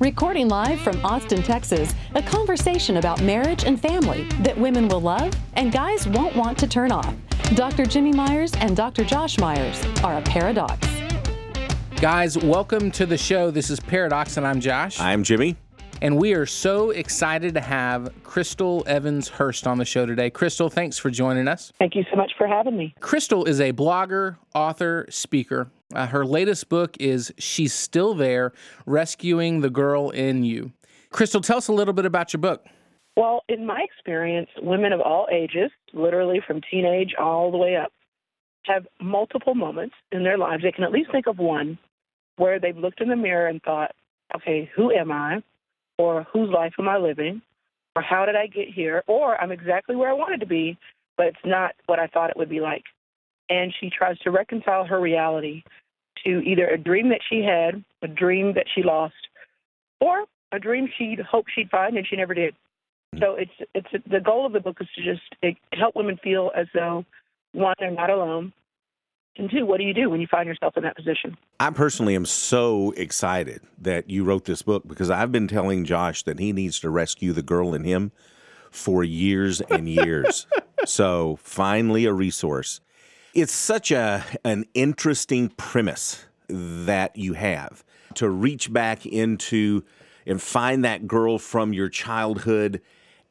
Recording live from Austin, Texas, a conversation about marriage and family that women will love and guys won't want to turn off. Dr. Jimmy Myers and Dr. Josh Myers are a paradox. Guys, welcome to the show. This is Paradox, and I'm Josh. I'm Jimmy. And we are so excited to have Crystal Evans Hurst on the show today. Crystal, thanks for joining us. Thank you so much for having me. Crystal is a blogger, author, speaker. Uh, her latest book is She's Still There Rescuing the Girl in You. Crystal, tell us a little bit about your book. Well, in my experience, women of all ages, literally from teenage all the way up, have multiple moments in their lives. They can at least think of one where they've looked in the mirror and thought, okay, who am I? Or whose life am I living? Or how did I get here? Or I'm exactly where I wanted to be, but it's not what I thought it would be like. And she tries to reconcile her reality to either a dream that she had, a dream that she lost, or a dream she'd hoped she'd find and she never did. So mm-hmm. it's it's the goal of the book is to just help women feel as though one they're not alone, and two, what do you do when you find yourself in that position? I personally am so excited that you wrote this book because I've been telling Josh that he needs to rescue the girl in him for years and years. so finally, a resource. It's such a an interesting premise that you have to reach back into and find that girl from your childhood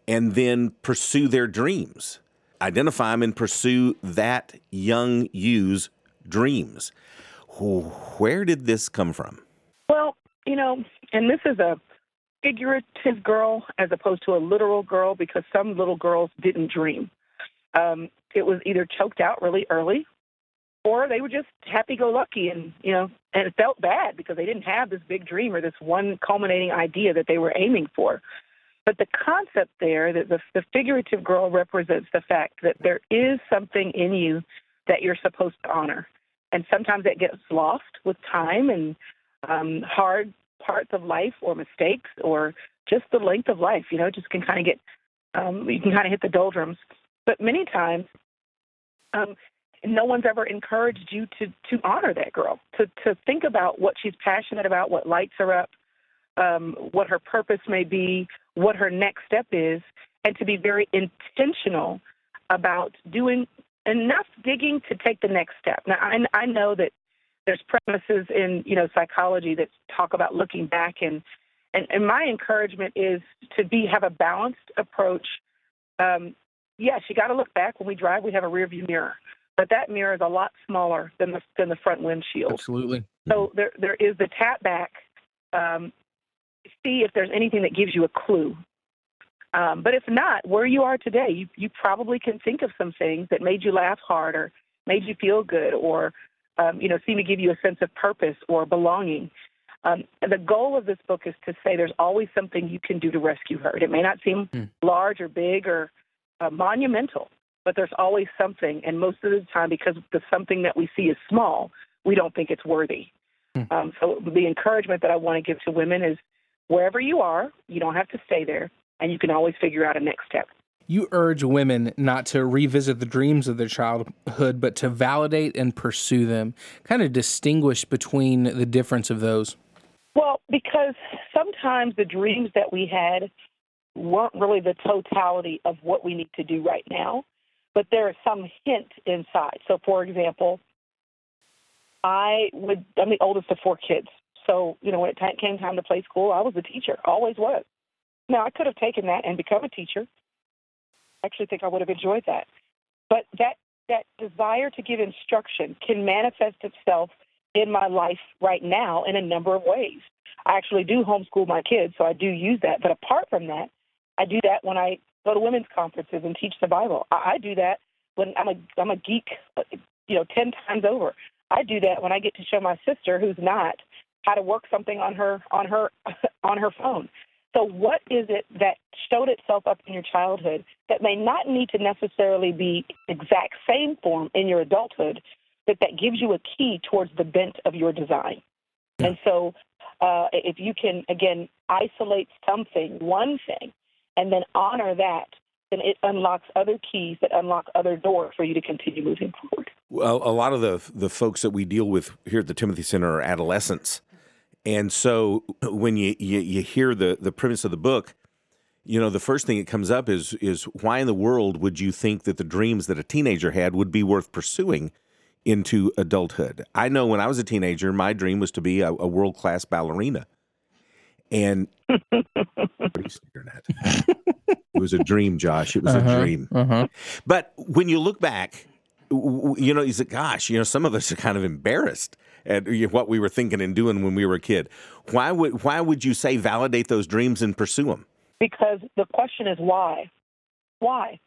and then pursue their dreams identify them and pursue that young you's dreams. Where did this come from? Well, you know, and this is a figurative girl as opposed to a literal girl because some little girls didn't dream. Um, it was either choked out really early or they were just happy go lucky and you know and it felt bad because they didn't have this big dream or this one culminating idea that they were aiming for but the concept there, that the, the figurative girl represents the fact that there is something in you that you're supposed to honor. And sometimes that gets lost with time and um, hard parts of life or mistakes or just the length of life. You know, just can kind of get, um, you can kind of hit the doldrums. But many times, um, no one's ever encouraged you to to honor that girl, to to think about what she's passionate about, what lights her up, um, what her purpose may be, what her next step is, and to be very intentional about doing enough digging to take the next step. Now, I, I know that there's premises in you know psychology that talk about looking back, and and, and my encouragement is to be have a balanced approach. Um, yes, you got to look back when we drive. We have a rear view mirror, but that mirror is a lot smaller than the than the front windshield. Absolutely. So there there is the tap back um, see if there's anything that gives you a clue. Um, but if not, where you are today, you, you probably can think of some things that made you laugh hard or made you feel good or, um, you know, seem to give you a sense of purpose or belonging. Um, the goal of this book is to say there's always something you can do to rescue her. It may not seem mm. large or big or uh, monumental, but there's always something. And most of the time, because the something that we see is small, we don't think it's worthy. Mm. Um, so the encouragement that I want to give to women is wherever you are, you don't have to stay there, and you can always figure out a next step. You urge women not to revisit the dreams of their childhood, but to validate and pursue them. Kind of distinguish between the difference of those. Well, because sometimes the dreams that we had weren't really the totality of what we need to do right now, but there is some hint inside. So, for example, I would, I'm the oldest of four kids. So, you know, when it came time to play school, I was a teacher, always was. Now, I could have taken that and become a teacher. I actually think I would have enjoyed that. But that that desire to give instruction can manifest itself in my life right now in a number of ways. I actually do homeschool my kids, so I do use that. But apart from that, I do that when I go to women's conferences and teach the Bible. I, I do that when I'm a I'm a geek, uh, you know, ten times over. I do that when I get to show my sister, who's not, how to work something on her on her on her phone. So, what is it that showed itself up in your childhood that may not need to necessarily be exact same form in your adulthood, but that gives you a key towards the bent of your design? Yeah. And so, uh, if you can again isolate something, one thing, and then honor that, then it unlocks other keys that unlock other doors for you to continue moving forward. Well, a lot of the the folks that we deal with here at the Timothy Center are adolescents and so when you, you, you hear the, the premise of the book, you know, the first thing that comes up is is why in the world would you think that the dreams that a teenager had would be worth pursuing into adulthood? I know when I was a teenager, my dream was to be a, a world class ballerina. And what are you staring at? it was a dream, Josh. It was uh-huh, a dream. Uh-huh. But when you look back, you know, you say, gosh, you know, some of us are kind of embarrassed at what we were thinking and doing when we were a kid. Why would why would you say validate those dreams and pursue them? Because the question is why. Why?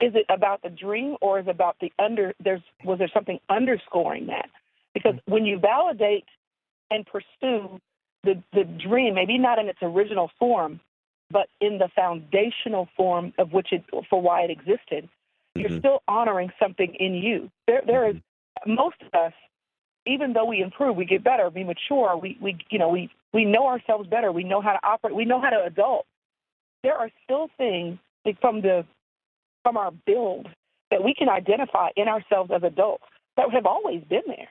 Is it about the dream or is it about the under there's was there something underscoring that? Because mm-hmm. when you validate and pursue the, the dream, maybe not in its original form, but in the foundational form of which it for why it existed, mm-hmm. you're still honoring something in you. There there is mm-hmm. most of us even though we improve, we get better, we mature, we, we you know, we, we know ourselves better, we know how to operate, we know how to adult. There are still things from the from our build that we can identify in ourselves as adults that have always been there.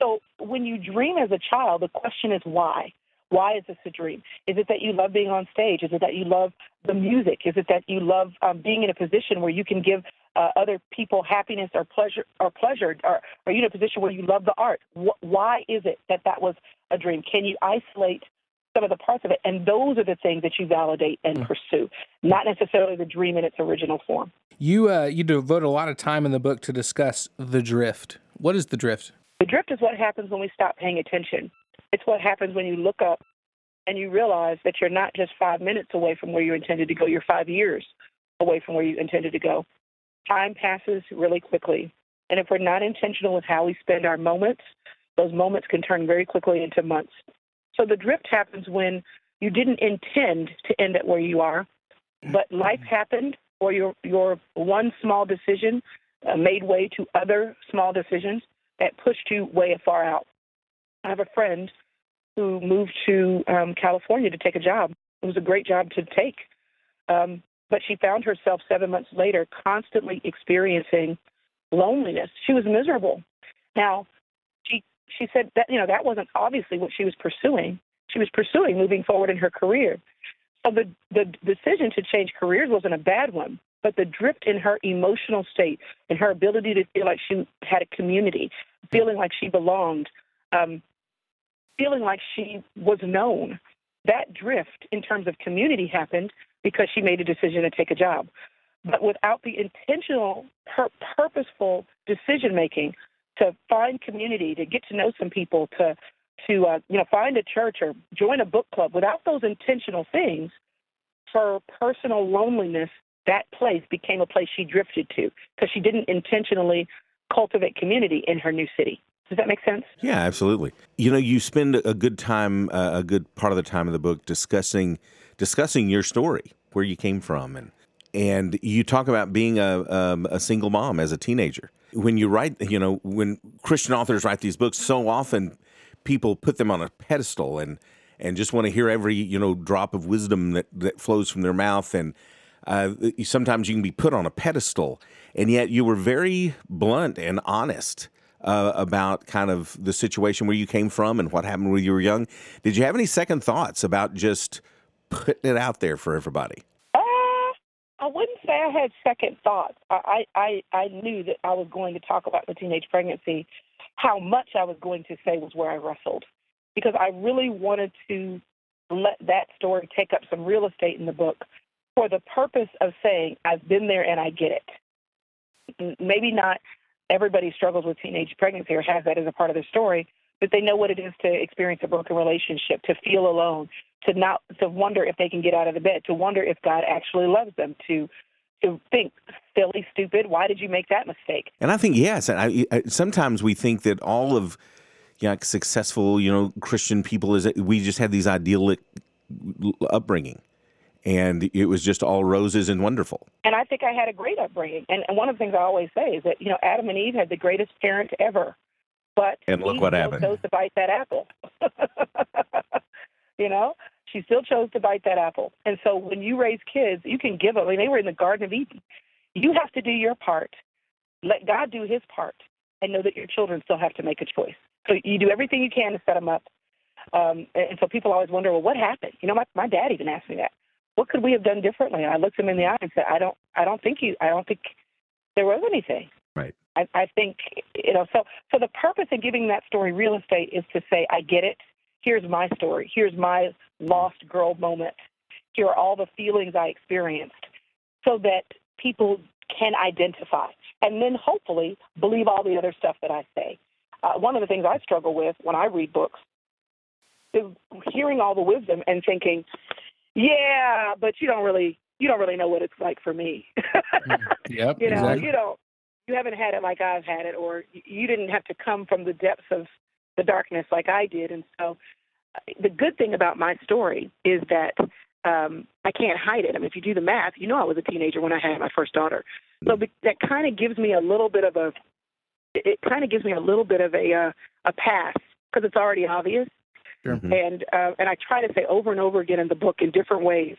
So when you dream as a child, the question is why? Why is this a dream? Is it that you love being on stage? Is it that you love the music? Is it that you love um, being in a position where you can give uh, other people happiness or pleasure or pleasure? Or are you in a position where you love the art? Wh- why is it that that was a dream? Can you isolate some of the parts of it? And those are the things that you validate and mm. pursue, not necessarily the dream in its original form. You uh, you devote a lot of time in the book to discuss the drift. What is the drift? The drift is what happens when we stop paying attention. It's what happens when you look up and you realize that you're not just five minutes away from where you intended to go, you're five years away from where you intended to go. Time passes really quickly. And if we're not intentional with how we spend our moments, those moments can turn very quickly into months. So the drift happens when you didn't intend to end at where you are, but life happened, or your your one small decision uh, made way to other small decisions that pushed you way far out. I have a friend who moved to um, California to take a job. It was a great job to take. Um, but she found herself seven months later constantly experiencing loneliness. She was miserable. Now, she she said that you know that wasn't obviously what she was pursuing. She was pursuing moving forward in her career. So the the decision to change careers wasn't a bad one, but the drift in her emotional state and her ability to feel like she had a community, feeling like she belonged, um, feeling like she was known. That drift in terms of community happened because she made a decision to take a job. But without the intentional, pur- purposeful decision making to find community, to get to know some people, to to uh, you know find a church or join a book club, without those intentional things, her personal loneliness, that place became a place she drifted to because she didn't intentionally cultivate community in her new city. Does that make sense? Yeah, absolutely. You know, you spend a good time, uh, a good part of the time of the book discussing discussing your story, where you came from, and and you talk about being a um, a single mom as a teenager. When you write, you know, when Christian authors write these books, so often people put them on a pedestal and and just want to hear every you know drop of wisdom that that flows from their mouth and. Uh, sometimes you can be put on a pedestal, and yet you were very blunt and honest uh, about kind of the situation where you came from and what happened when you were young. Did you have any second thoughts about just putting it out there for everybody? Uh, I wouldn't say I had second thoughts. I, I, I knew that I was going to talk about the teenage pregnancy. How much I was going to say was where I wrestled because I really wanted to let that story take up some real estate in the book for the purpose of saying, I've been there and I get it. Maybe not everybody struggles with teenage pregnancy or has that as a part of their story, but they know what it is to experience a broken relationship, to feel alone, to not to wonder if they can get out of the bed, to wonder if God actually loves them, to to think silly, stupid. Why did you make that mistake? And I think yes. I, I, uh, sometimes we think that all of you know, successful, you know, Christian people is we just had these idyllic upbringing, and it was just all roses and wonderful. And I think I had a great upbringing. And, and one of the things I always say is that you know Adam and Eve had the greatest parent ever, but And look Eve what still happened. chose to bite that apple. you know, she still chose to bite that apple. And so when you raise kids, you can give them. I mean, they were in the Garden of Eden. You have to do your part. Let God do His part, and know that your children still have to make a choice. So you do everything you can to set them up. Um, and and so people always wonder, well, what happened? You know, my my dad even asked me that. What could we have done differently? And I looked him in the eye and said, I don't, I don't think you, I don't think there was anything. Right. I, I think you know. So, so the purpose of giving that story real estate is to say, I get it. Here's my story. Here's my lost girl moment. Here are all the feelings I experienced, so that people can identify, and then hopefully believe all the other stuff that I say. Uh, one of the things I struggle with when I read books is hearing all the wisdom and thinking, yeah, but you don't really, you don't really know what it's like for me. Yep. you know exactly. you don't you haven't had it like i've had it or you didn't have to come from the depths of the darkness like i did and so uh, the good thing about my story is that um i can't hide it i mean if you do the math you know i was a teenager when i had my first daughter so that kind of gives me a little bit of a it, it kind of gives me a little bit of a uh, a pass because it's already obvious Sure. Mhm. and uh, and I try to say over and over again in the book in different ways,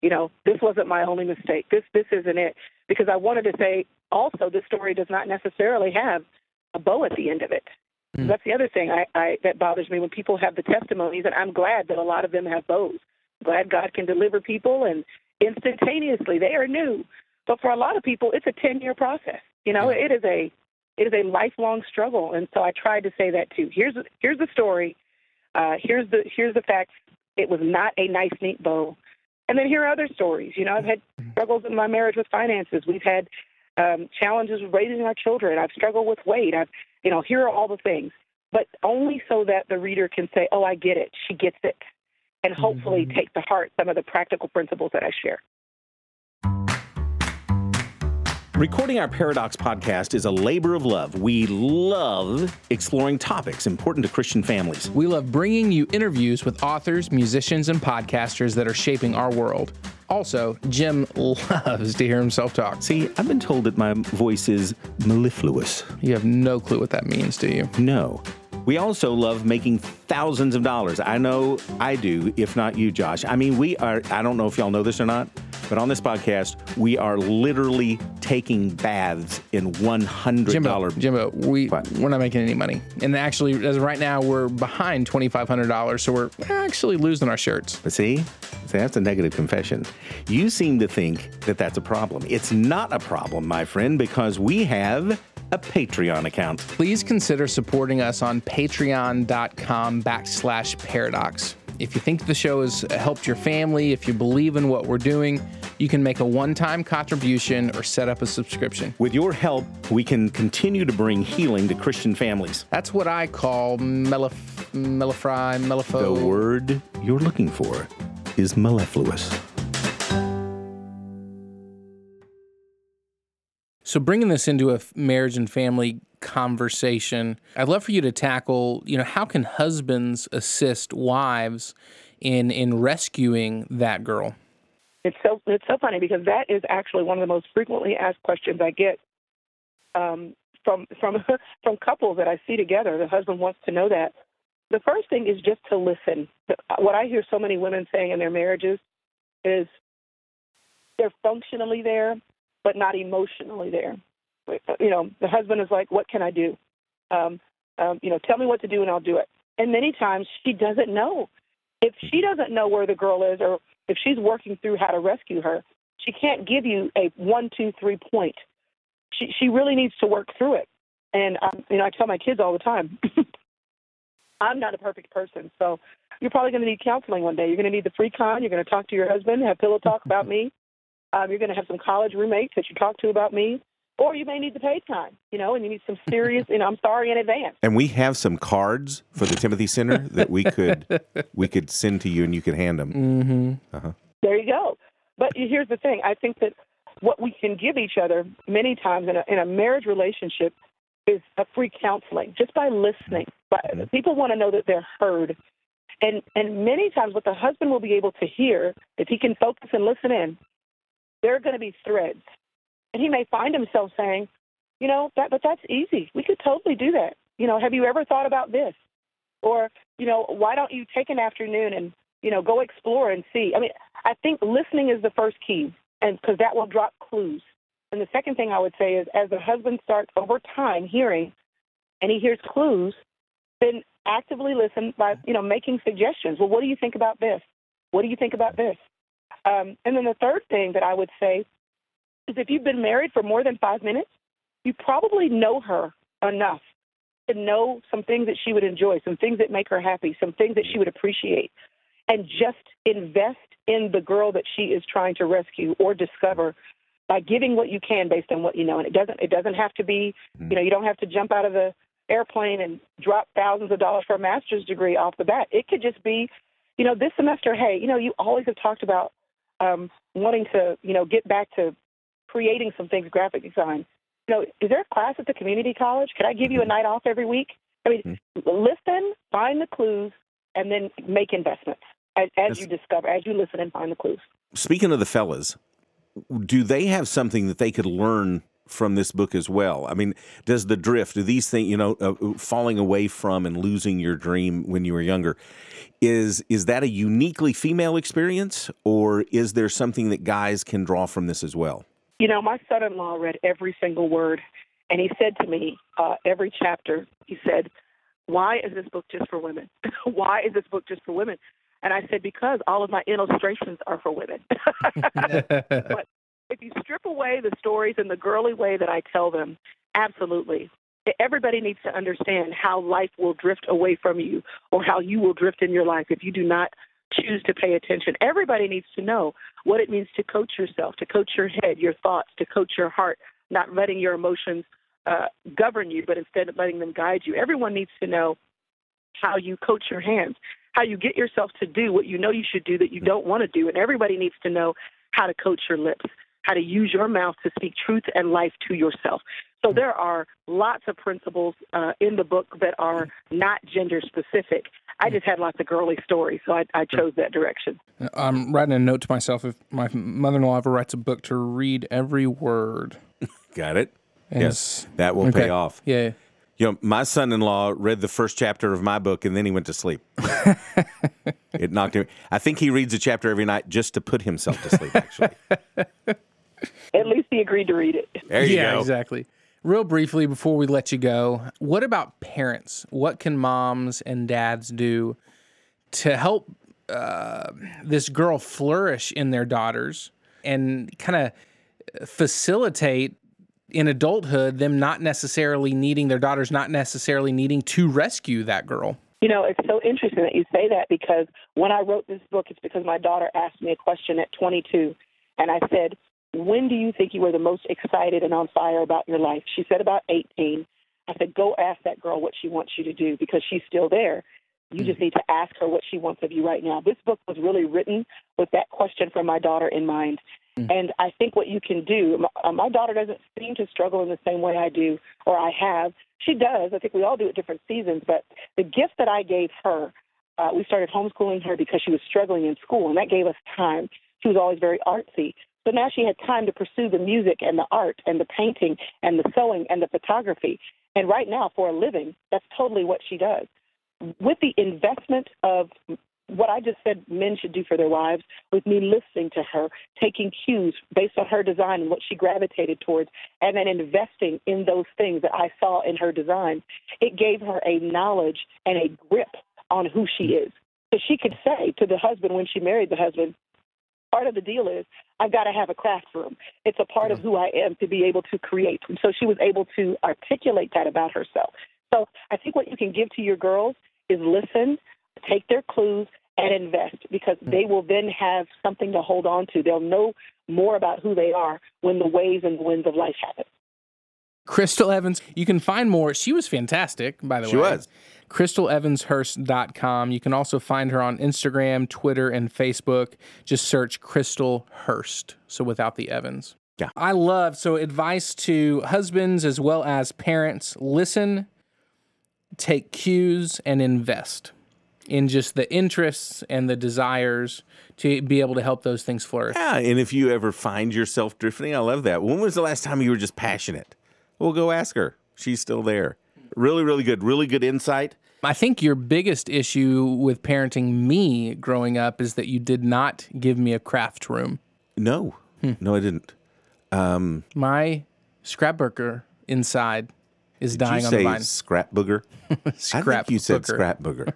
you know, this wasn't my only mistake. This this isn't it because I wanted to say also this story does not necessarily have a bow at the end of it. Mm. That's the other thing I, I that bothers me when people have the testimonies, and I'm glad that a lot of them have bows. Glad God can deliver people and instantaneously they are new, but for a lot of people it's a ten year process. You know, it is a it is a lifelong struggle, and so I tried to say that too. Here's here's the story. Uh, here's the here's the facts. It was not a nice, neat bow. And then here are other stories. You know, I've had struggles in my marriage with finances. We've had um, challenges with raising our children. I've struggled with weight. I've, you know, here are all the things, but only so that the reader can say, "Oh, I get it. She gets it," and hopefully take to heart some of the practical principles that I share. Recording our Paradox podcast is a labor of love. We love exploring topics important to Christian families. We love bringing you interviews with authors, musicians, and podcasters that are shaping our world. Also, Jim loves to hear himself talk. See, I've been told that my voice is mellifluous. You have no clue what that means, do you? No. We also love making thousands of dollars. I know I do, if not you, Josh. I mean, we are, I don't know if y'all know this or not, but on this podcast, we are literally taking baths in $100. Jimbo, Jimbo, we What? we're not making any money, and actually, as right now, we're behind twenty five hundred dollars, so we're actually losing our shirts. But see, see, that's a negative confession. You seem to think that that's a problem. It's not a problem, my friend, because we have a Patreon account. Please consider supporting us on patreon.com backslash paradox. If you think the show has helped your family, if you believe in what we're doing, you can make a one time contribution or set up a subscription. With your help, we can continue to bring healing to Christian families. That's what I call mellif- mellifry, The word you're looking for is mellifluous. So bringing this into a marriage and family conversation, I'd love for you to tackle, you know, how can husbands assist wives in in rescuing that girl? It's so it's so funny because that is actually one of the most frequently asked questions I get um, from from from couples that I see together. The husband wants to know that. The first thing is just to listen. What I hear so many women saying in their marriages is they're functionally there, but not emotionally there. You know, the husband is like, "What can I do? Um, um, you know, tell me what to do and I'll do it." And many times she doesn't know. If she doesn't know where the girl is, or if she's working through how to rescue her, she can't give you a one, two, three point. She she really needs to work through it. And um, you know, I tell my kids all the time, I'm not a perfect person, so you're probably going to need counseling one day. You're going to need the free con. You're going to talk to your husband, have pillow talk about me. Um, you're going to have some college roommates that you talk to about me, or you may need the paid time. You know, and you need some serious. You know, I'm sorry in advance. And we have some cards for the Timothy Center that we could we could send to you and you could hand them. Mm-hmm. There you go. But here's the thing: I think that what we can give each other many times in a, in a marriage relationship is a free counseling, just by listening. But people want to know that they're heard, And and many times what the husband will be able to hear, if he can focus and listen in, there are going to be threads. And he may find himself saying, you know, that but that's easy. We could totally do that. You know, have you ever thought about this? Or, you know, why don't you take an afternoon and, you know, go explore and see? I mean, I think listening is the first key and because that will drop clues. And the second thing I would say is as the husband starts over time hearing and he hears clues, then actively listen by, you know, making suggestions. Well, what do you think about this? What do you think about this? Um, and then the third thing that I would say is if you've been married for more than five minutes, you probably know her enough to know some things that she would enjoy, some things that make her happy, some things that she would appreciate, and just invest in the girl that she is trying to rescue or discover by giving what you can based on what you know. And it doesn't it doesn't have to be, you know, you don't have to jump out of the airplane and drop thousands of dollars for a master's degree off the bat. It could just be, you know, this semester, hey, you know, you always have talked about um, wanting to, you know, get back to creating some things, graphic design. You know, is there a class at the community college? Could I give you a night off every week? I mean, mm-hmm. listen, find the clues, and then make investments as, as you discover, as you listen and find the clues. Speaking of the fellas, do they have something that they could learn from this book as well? I mean, does the drift, do these things, you know, uh, falling away from and losing your dream when you were younger, is is that a uniquely female experience, or is there something that guys can draw from this as well? You know, my son-in-law read every single word, and he said to me uh, every chapter, he said, "Why is this book just for women? Why is this book just for women?" And I said, because all of my illustrations are for women. but if you strip away the stories in the girly way that I tell them, absolutely. Everybody needs to understand how life will drift away from you or how you will drift in your life if you do not choose to pay attention. Everybody needs to know what it means to coach yourself, to coach your head, your thoughts, to coach your heart, not letting your emotions uh, govern you, but instead of letting them guide you. Everyone needs to know how you coach your hands, how you get yourself to do what you know you should do that you don't want to do. And everybody needs to know how to coach your lips how to use your mouth to speak truth and life to yourself. So there are lots of principles uh, in the book that are not gender specific. I just had lots of girly stories, so I, I, chose that direction. I'm writing a note to myself if my mother-in-law ever writes a book to read every word. Got it. And yes, that will okay. pay off. Yeah. You know, my son-in-law read the first chapter of my book and then he went to sleep. it knocked him. I think he reads a chapter every night just to put himself to sleep. Actually. At least he agreed to read it. There you yeah, go. exactly. Real briefly before we let you go, what about parents? What can moms and dads do to help uh, this girl flourish in their daughters and kind of facilitate in adulthood them not necessarily needing their daughters not necessarily needing to rescue that girl? You know, it's so interesting that you say that because when I wrote this book, it's because my daughter asked me a question at 22. And I said, when do you think you were the most excited and on fire about your life? She said about 18. I said, go ask that girl what she wants you to do because she's still there. You just mm-hmm. need to ask her what she wants of you right now. This book was really written with that question from my daughter in mind. Mm. And I think what you can do, my, uh, my daughter doesn't seem to struggle in the same way I do or I have. She does. I think we all do at different seasons. But the gift that I gave her, uh, we started homeschooling her because she was struggling in school, and that gave us time. She was always very artsy. So now she had time to pursue the music and the art and the painting and the sewing and the photography. And right now, for a living, that's totally what she does. With the investment of what I just said men should do for their wives, with me listening to her, taking cues based on her design and what she gravitated towards, and then investing in those things that I saw in her design, it gave her a knowledge and a grip on who she mm. is. So she could say to the husband when she married the husband, part of the deal is I've got to have a craft room. It's a part of who I am to be able to create. And so she was able to articulate that about herself. So I think what you can give to your girls is listen, take their clues, and invest because hmm. they will then have something to hold on to. They'll know more about who they are when the waves and the winds of life happen. Crystal Evans, you can find more. She was fantastic, by the she way. She was crystalevanshurst.com. You can also find her on Instagram, Twitter, and Facebook. Just search Crystal Hurst, so without the Evans. Yeah. I love so advice to husbands as well as parents listen, take cues, and invest. In just the interests and the desires to be able to help those things flourish. Yeah, and if you ever find yourself drifting, I love that. When was the last time you were just passionate? Well, go ask her. She's still there. Really, really good. Really good insight. I think your biggest issue with parenting me growing up is that you did not give me a craft room. No, hmm. no, I didn't. Um, My scrapbooker inside is Did dying you on the say vine. scrap booger? I think you said booker. scrap booger.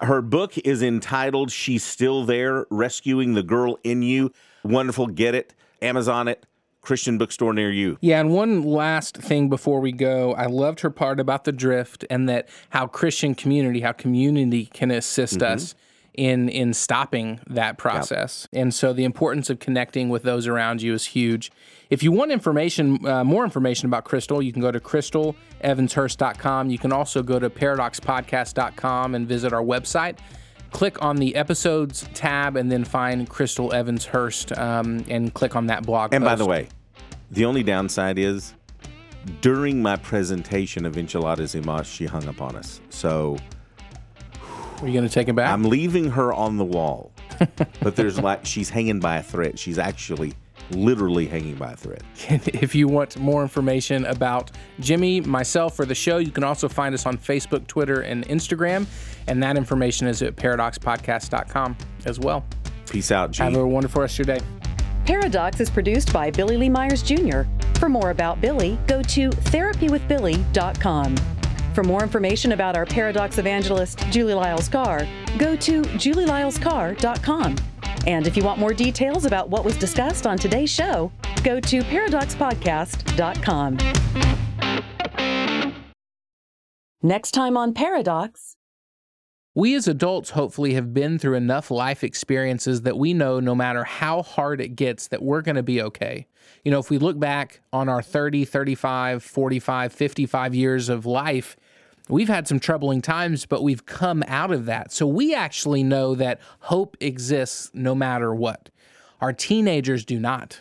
Her book is entitled "She's Still There: Rescuing the Girl in You." Wonderful. Get it. Amazon it. Christian bookstore near you. Yeah, and one last thing before we go, I loved her part about the drift and that how Christian community, how community can assist mm-hmm. us in in stopping that process. And so the importance of connecting with those around you is huge. If you want information, uh, more information about Crystal, you can go to crystalevanshurst.com. You can also go to paradoxpodcast.com and visit our website. Click on the episodes tab and then find Crystal Evans Hurst um, and click on that blog. And by the way, the only downside is during my presentation of enchiladas y mas, she hung up on us. So are you going to take it back? I'm leaving her on the wall, but there's like she's hanging by a thread. She's actually literally hanging by a thread. if you want more information about Jimmy, myself, or the show, you can also find us on Facebook, Twitter, and Instagram. And that information is at paradoxpodcast.com as well. Peace out, G. Have a wonderful rest of your day. Paradox is produced by Billy Lee Myers Jr. For more about Billy, go to therapywithbilly.com. For more information about our Paradox evangelist, Julie Lyles Carr, go to julielylescarr.com. And if you want more details about what was discussed on today's show, go to paradoxpodcast.com. Next time on Paradox. We as adults hopefully have been through enough life experiences that we know no matter how hard it gets that we're going to be okay. You know, if we look back on our 30, 35, 45, 55 years of life, we've had some troubling times, but we've come out of that. So we actually know that hope exists no matter what. Our teenagers do not.